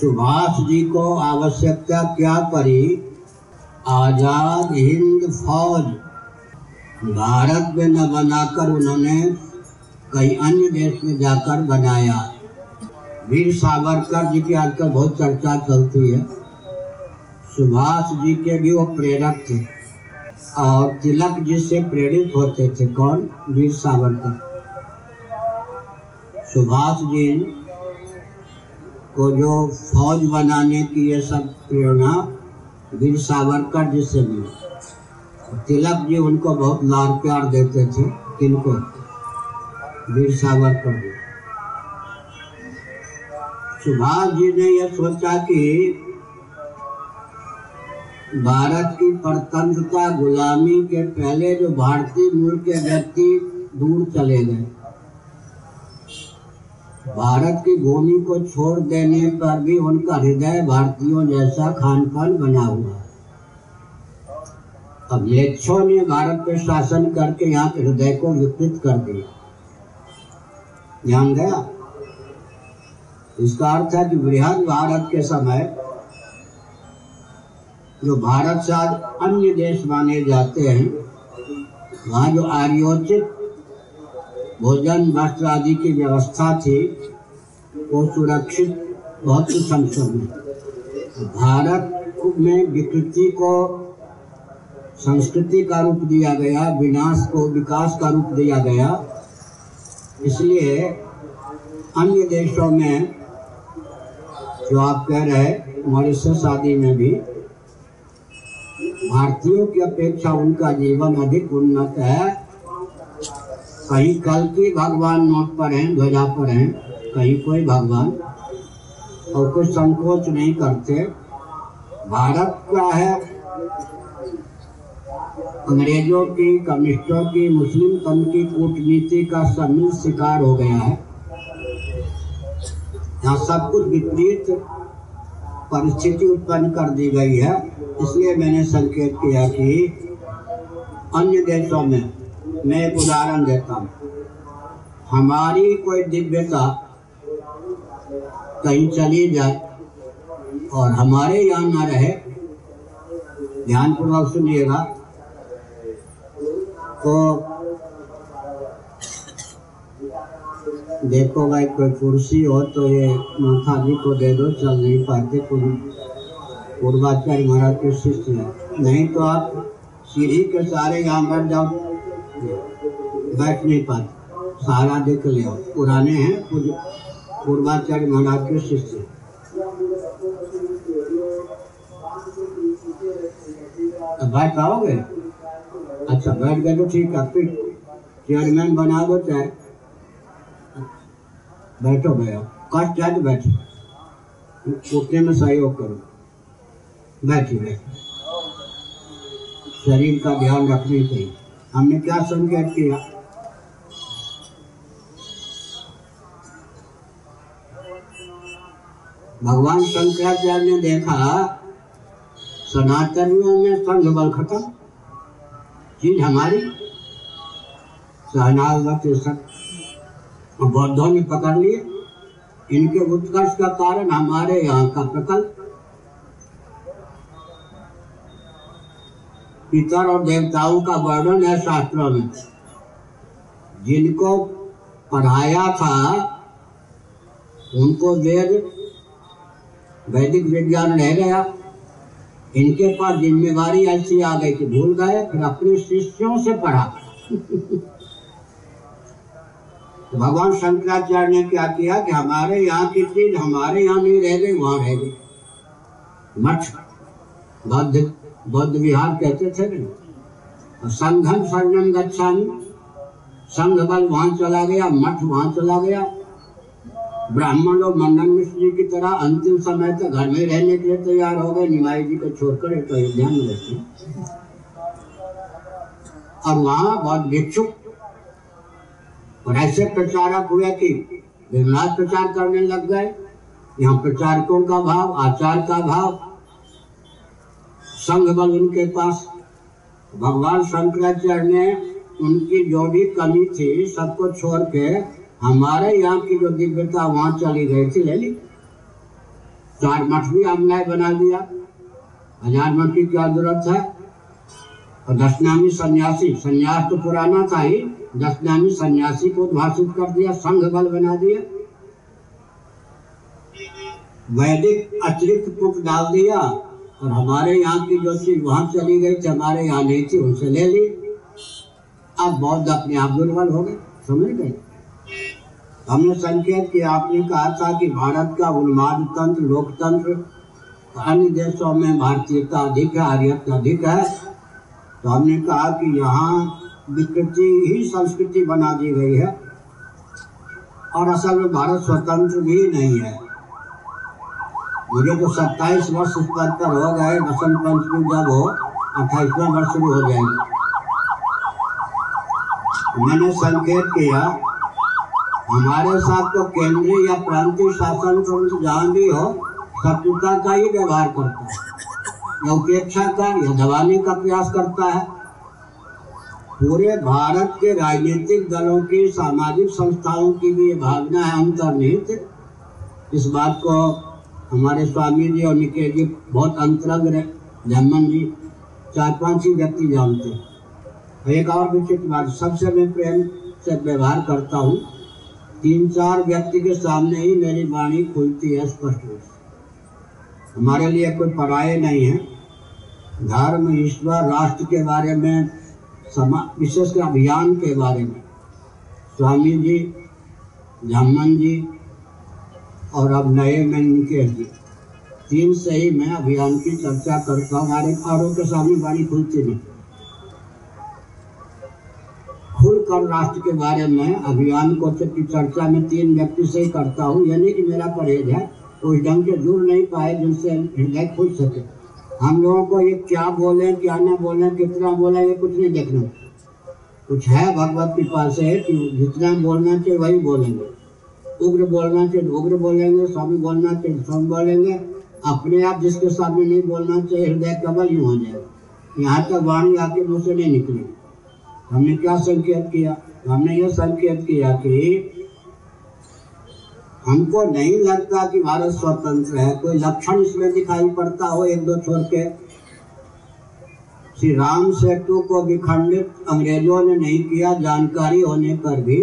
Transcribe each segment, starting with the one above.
सुभाष जी को आवश्यकता क्या पड़ी? आज़ाद हिंद फौज। भारत में न बनाकर उन्होंने कई अन्य देश में जाकर बनाया। वीर सावरकर जी की आजकल बहुत चर्चा चलती है। सुभाष जी के भी वो प्रेरक थे। और तिलक जी से प्रेरित होते थे कौन? वीर सावरकर। सुभाष जी को जो फौज बनाने की ये सब प्रेरणा वीर सावरकर जी से मिली। तिलक जी उनको बहुत लाड़ प्यार देते थे, किनको? वीर सावरकर जी। सुभाष जी ने यह सोचा कि भारत की परतंत्रता गुलामी के पहले जो भारतीय मूल के व्यक्ति दूर चले गए। भारत की भूमि को छोड़ देने पर भी उनका हृदय भारतीयों जैसा खान पान बना हुआ है। अब लेच्छों ने भारत पे शासन करके यहाँ के हृदय को विकृत कर दिया। ध्यान गया? इसका अर्थ है कि बृहद भारत के समय जो भारत से आज अन्य देश माने जाते हैं, वहाँ जो आर्योचित भोजन वस्त्र आदि की व्यवस्था थी, वो सुरक्षित, बहुत संक्षम है। भारत में विकृति को, संस्कृति का रूप दिया गया, विनाश को, विकास का रूप दिया गया। इसलिए अन्य देशों में, जो आप कह रहे मॉरिशस आदि में भी, भारतीयों की अपेक्षा उनका जीवन अधिक उन्नत है। कहीं कल की भगवान नोट पर हैं, ध्वजा पर हैं, कहीं कोई भगवान। और कुछ संकोच नहीं करते। भारत का है? अंग्रेज़ों की, कम्युनिस्टों की, मुस्लिम पंथ की कूटनीति का सम्मिलित शिकार हो गया है। यहाँ सब कुछ विपरीत परिस्थिति उत्पन्न कर दी गई है। इसलिए मैंने संकेत किया कि अन्य देशों में मैं एक उदाहरण देता हूँ। हमारी कोई दिव्यता कहीं चली जाए और हमारे यहाँ न रहे ध्यानपूर्वक सुनिएगा। तो देखो भाई, कोई कुर्सी हो तो ये माथा जी को दे दो, चल नहीं पाते पूर्वाचार्य महाराज के शिष्य नहीं तो आप सीढ़ी के सारे यहाँ बैठ जाओ। बैठ नहीं पाते। सहारा देख ले पुराने हैं पूर्वाचार्य महाराज के शिष्य। बैठ पाओगे अच्छा बैठ गए तो ठीक है, फिर चेयरमैन बना दो चाहे। बैठो भैया, कष्ट है तो बैठो। उठने में सहयोग करो। बैठिए बैठिए। शरीर का ध्यान रखने चाहिए। हमने क्या संकेत किया? भगवान शंकराचार्य ने देखा, सनातनियों में संघ बल खत्म, चीज़ हमारी बौद्धों ने पकड़ लिए। इनके उत्कर्ष का कारण हमारे यहाँ का प्रकल्प। पितर और देवताओं का वर्णन है शास्त्रों में। जिनको पढ़ाया था, उनको वेद, वैदिक विज्ञान रह गया। इनके पास जिम्मेवारी ऐसी आ गई कि भूल गए, फिर अपने शिष्यों से पढ़ा। तो भगवान शंकराचार्य ने क्या किया कि हमारे यहाँ की चीज़ हमारे यहाँ नहीं रह गई, वहाँ रह गई। मठ, बौद्ध बौद्ध विहार कहते थे ना? संघम शरणम गच्छामी। संघ बल वहाँ चला गया, मठ वहाँ चला गया। ब्राह्मण लोग मंडन मिश्र जी की तरह अंतिम समय तक घर में रहने के लिए तैयार हो गए। निमाई जी को छोड़कर एक अयोध्या में रहते और वहाँ बहुत भिक्षुक। और ऐसे प्रचारक हुए कि निर्नाथ प्रचार करने लग गए। यहाँ प्रचारकों का भाव आचार का भाव संघ बल उनके पास, भगवान शंकराचार्य ने उनकी जो भी कमी थी, सबको छोड़ के हमारे यहाँ की जो दिव्यता, वहाँ चली गई थी, ले ली। चार मठ भी हमने बना दिया हज़ार मठ की क्या ज़रूरत है? और दशनामी सन्यासी, सन्यास तो पुराना था ही, दशनामी सन्यासी को भाषित कर दिया संघ बल बना दिया। वैदिक अतिरिक्त पुट डाल दिया और हमारे यहाँ की जो चीज़ वहाँ चली गई थी हमारे यहाँ नहीं थी, उनसे ले ली अब बौद्ध अपने आप दुर्बल हो गए, समझ गए? हमने संकेत किया, आपने कहा था कि भारत का उन्माद तंत्र लोकतंत्र, अन्य देशों में भारतीयता अधिक है आर्यता अधिक है। तो हमने कहा कि यहाँ विकृति ही संस्कृति बना दी गई है। और असल में भारत स्वतंत्र भी नहीं है। मुझे तो सत्ताईस वर्ष पद पर हो गए बसंत पंचमी जब हो, अट्ठाईसवें वर्ष शुरू हो जाएँगे। मैंने संकेत किया, हमारे साथ तो केंद्रीय या प्रांतीय शासन तंत्र जहाँ भी हो, शत्रुता का ही व्यवहार करता है। या उपेक्षा का, या दबाने का प्रयास करता है। पूरे भारत के राजनीतिक दलों की, सामाजिक संस्थाओं की भी ये भावना है अंतर्निहित। इस बात को हमारे स्वामी जी और निकेश जी बहुत अंतरंग धमन जी, चार पाँच ही व्यक्ति जानते एक और विचित्र बात सबसे मैं प्रेम से व्यवहार करता हूँ। तीन चार व्यक्ति के सामने ही मेरी वाणी खुलती है स्पष्ट रूप से। हमारे लिए कोई पराये नहीं है। धर्म, ईश्वर, राष्ट्र के बारे में, समा विशेषकर अभियान के बारे में। स्वामी जी झम्मन जी और अब नए में निकेश जी तीन से ही मैं अभियान की चर्चा करता हूँ। हमारे औरों के सामने वाणी खुलती नहीं। खुलकर राष्ट्र के बारे में अभियान को की चर्चा में तीन व्यक्ति से ही करता हूँ। यानी कि मेरा परहेज है उस ढंग से जुड़ नहीं पाए जिनसे हृदय खुल सके। हम लोगों को ये क्या बोले, क्या ना बोले, कितना बोले, ये कुछ नहीं देखना। कुछ है भगवत कृपा से कि जितना बोलना चाहिए वही बोलेंगे। उग्र बोलना चाहिए, उग्र बोलेंगे, स्वामी बोलना चाहिए, स्वामी बोलेंगे। अपने आप जिसके सामने नहीं बोलना चाहिए, हृदय कबल ही हो जाएगा। यहाँ तक वाणी आके मुँह से नहीं निकली। हमने क्या संकेत किया? हमने यह संकेत किया कि हमको नहीं लगता कि भारत स्वतंत्र है। कोई लक्षण इसमें दिखाई पड़ता हो एक दो छोड़ के। श्री राम सेतु को विखंडित अंग्रेज़ों ने नहीं किया, जानकारी होने पर भी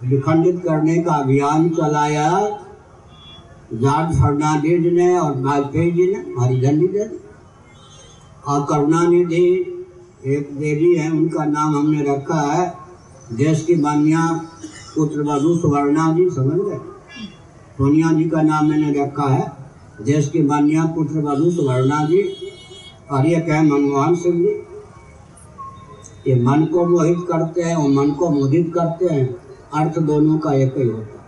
विखंडित करने का अभियान चलाया। जॉर्ज फर्नांडिस ने और वाजपेयी जी ने हरी झंडी दे दी और करुणानिधि एक देवी है, उनका नाम हमने रखा है। देश की मान्या पुत्र वधु सुवर्णा जी, समझ गए? सोनिया जी का नाम मैंने रखा है। देश की मान्या पुत्र वधु सुवर्णा जी। और ये कहे मनमोहन सिंह जी, ये मन को मोहित करते हैं, और मन को मोहित करते हैं। अर्थ दोनों का एक ही होता है।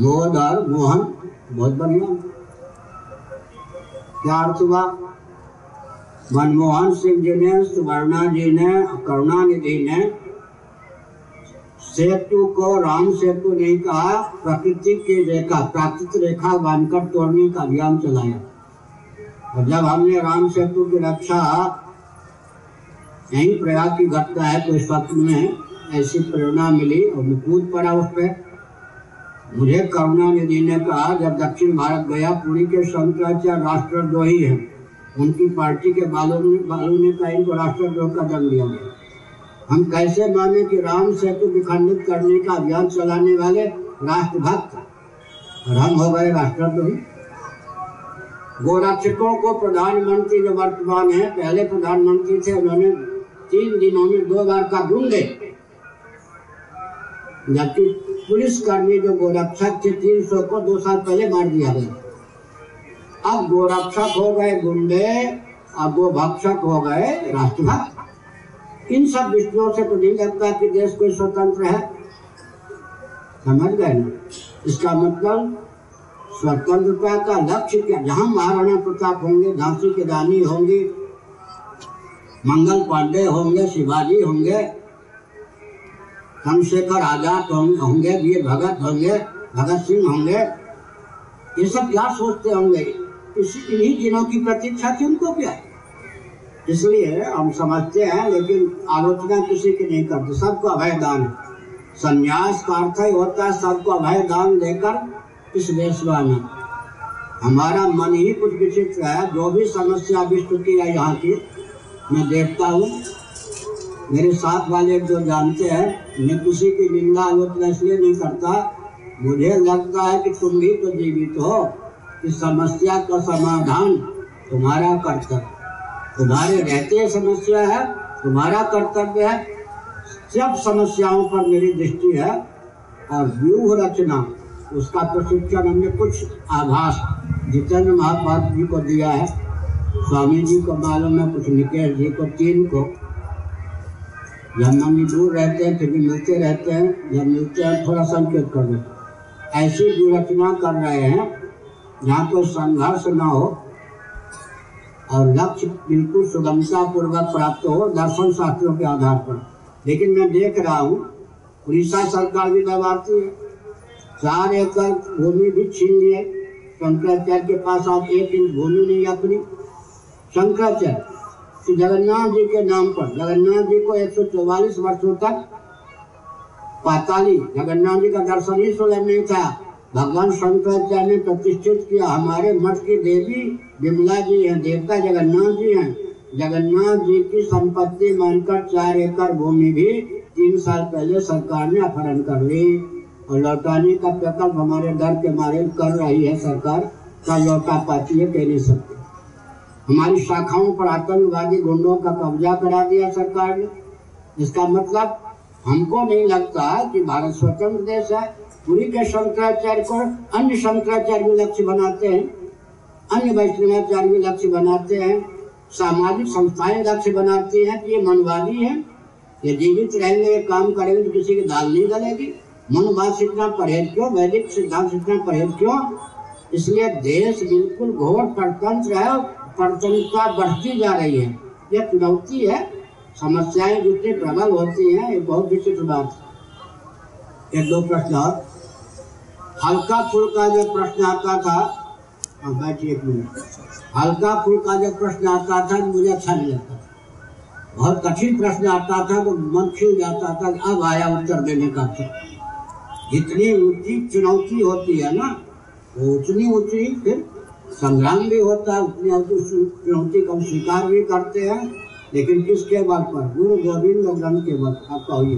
मोद और मोहन, बहुत बढ़िया। क्या अर्थ हुआ? मनमोहन सिंह जी ने, सुवर्णा जी ने, करुणानिधि ने सेतु को, राम सेतु नहीं कहा, प्रकृति की रेखा, प्राकृतिक रेखा बांधकर तोड़ने का अभियान चलाया। और जब हमने राम सेतु की रक्षा, यही प्रयाग की घटना है तो इस वक्त में ऐसी प्रेरणा मिली और मैं कूद पड़ा उस पर मुझे करुणानिधि ने कहा, जब दक्षिण भारत गया, पुरी के शंकराचार्य राष्ट्रद्रोही हैं। उनकी पार्टी के बालों ने बालों ने कहा इनको राष्ट्रद्रोह का दंड दिया गया। हम कैसे माने कि राम सेतु विखंडित करने का अभियान चलाने वाले राष्ट्रभक्त और हम हो गए राष्ट्रद्रोही। गोरक्षकों को प्रधानमंत्री जो वर्तमान है, पहले प्रधानमंत्री थे, उन्होंने तीन दिनों में दो बार का ढूंढे जबकि पुलिसकर्मी जो गोरक्षक थे तीन सौ को दो साल पहले मार दिया गया। अब गोरक्षक हो गए गुंडे, अब गोभक्षक हो गए राष्ट्रभक्त इन सब दृष्टियों से तो नहीं लगता कि देश कोई स्वतंत्र है। समझ गए ना? इसका मतलब स्वतंत्रता का लक्ष्य क्या? जहाँ महाराणा प्रताप होंगे, झांसी की रानी होंगी, मंगल पांडे होंगे, शिवाजी होंगे चंद्रशेखर आज़ाद होंगे, वीर भगत होंगे, भगत सिंह होंगे। ये सब क्या सोचते होंगे? इस इन्हीं दिनों की प्रतीक्षा थी उनको क्या इसलिए हम समझते हैं, लेकिन आलोचना किसी की नहीं करते। सबको अभय दान। संन्यास का अर्थ ही होता है सबको अभय दान देकर इस देश में हमारा मन ही कुछ विचित्र है। जो भी समस्या विश्व की है यहाँ की, मैं देखता हूँ। मेरे साथ वाले जो जानते हैं, मैं किसी की निंदा आलोचना इसलिए नहीं करता। मुझे लगता है कि तुम भी तो जीवित हो। कि समस्या का समाधान तुम्हारा कर्तव्य, तुम्हारे रहते समस्या है, तुम्हारा कर्तव्य है। सब समस्याओं पर मेरी दृष्टि है और व्यूह रचना, उसका प्रशिक्षण हमने कुछ आभास, जितेंद्र महापात्र जी को दिया है, स्वामी जी को मालूम है, कुछ निकेश जी को, तीन को। जब हम दूर रहते हैं, फिर भी मिलते रहते हैं, जब मिलते हैं, थोड़ा संकेत कर देते ऐसी व्यूरचना कर रहे हैं, जहाँ कोई संघर्ष न हो और लक्ष्य बिल्कुल सुगमता पूर्वक प्राप्त हो, दर्शन शास्त्रों के आधार पर। लेकिन मैं देख रहा हूँ, उड़ीसा सरकार भी दबाती है। चार एकड़ भूमि भी छीन लिए। शंकराचार्य के पास आप एक इंच भूमि नहीं अपनी। शंकराचार्य जगन्नाथ जी के नाम पर, जगन्नाथ जी को 144 वर्षों तक पाताली जगन्नाथ जी का दर्शन ही सुलभ नहीं था। भगवान शंकराचार्य ने प्रतिष्ठित किया, हमारे मठ की देवी विमला जी हैं, देवता जगन्नाथ जी हैं। जगन्नाथ जी की संपत्ति मानकर चार एकड़ भूमि भी तीन साल पहले सरकार ने अपहरण कर ली। और लौटाने का प्रकल्प हमारे डर के मारे कर रही है सरकार का लौटा पाती है कह नहीं सकते। हमारी शाखाओं पर आतंकवादी गुंडों का कब्जा करा दिया सरकार ने। इसका मतलब हमको नहीं लगता कि भारत स्वतंत्र देश है। पूरी के शंकराचार्य को अन्य शंकराचार्य भी लक्ष्य बनाते हैं। अन्य वैष्णवाचार्य भी लक्ष्य बनाते हैं। सामाजिक संस्थाएँ लक्ष्य बनाती हैं कि ये मनवादी है। ये जीवित रहेंगे, ये काम करेंगे तो किसी की दाल नहीं गलेगी मनवाद से इतना परहेज क्यों? वैदिक सिद्धांत से इतना परहेज क्यों? इसलिए देश बिल्कुल घोर परतंत्र है और बढ़ती जा रही है। यह चुनौती है। समस्याएँ जितनी प्रबल होती हैं, ये बहुत विचित्र बात है। एक दो प्रश्न और। हल्का फुल्का जो प्रश्न आता था हाँ बैठिए एक मिनट। हल्का फुल्का जो प्रश्न आता था, मुझे अच्छा नहीं लगता बहुत कठिन प्रश्न आता था तो मन खिल जाता था, अब आया उत्तर देने का अवसर जितनी ऊँची चुनौती होती है ना उतनी ऊँची फिर संग्राम भी होता है चुनौती का स्वीकार भी करते हैं, लेकिन किसके बल पर? गुरु गोविंद ग्रंथ के बल आपका हुई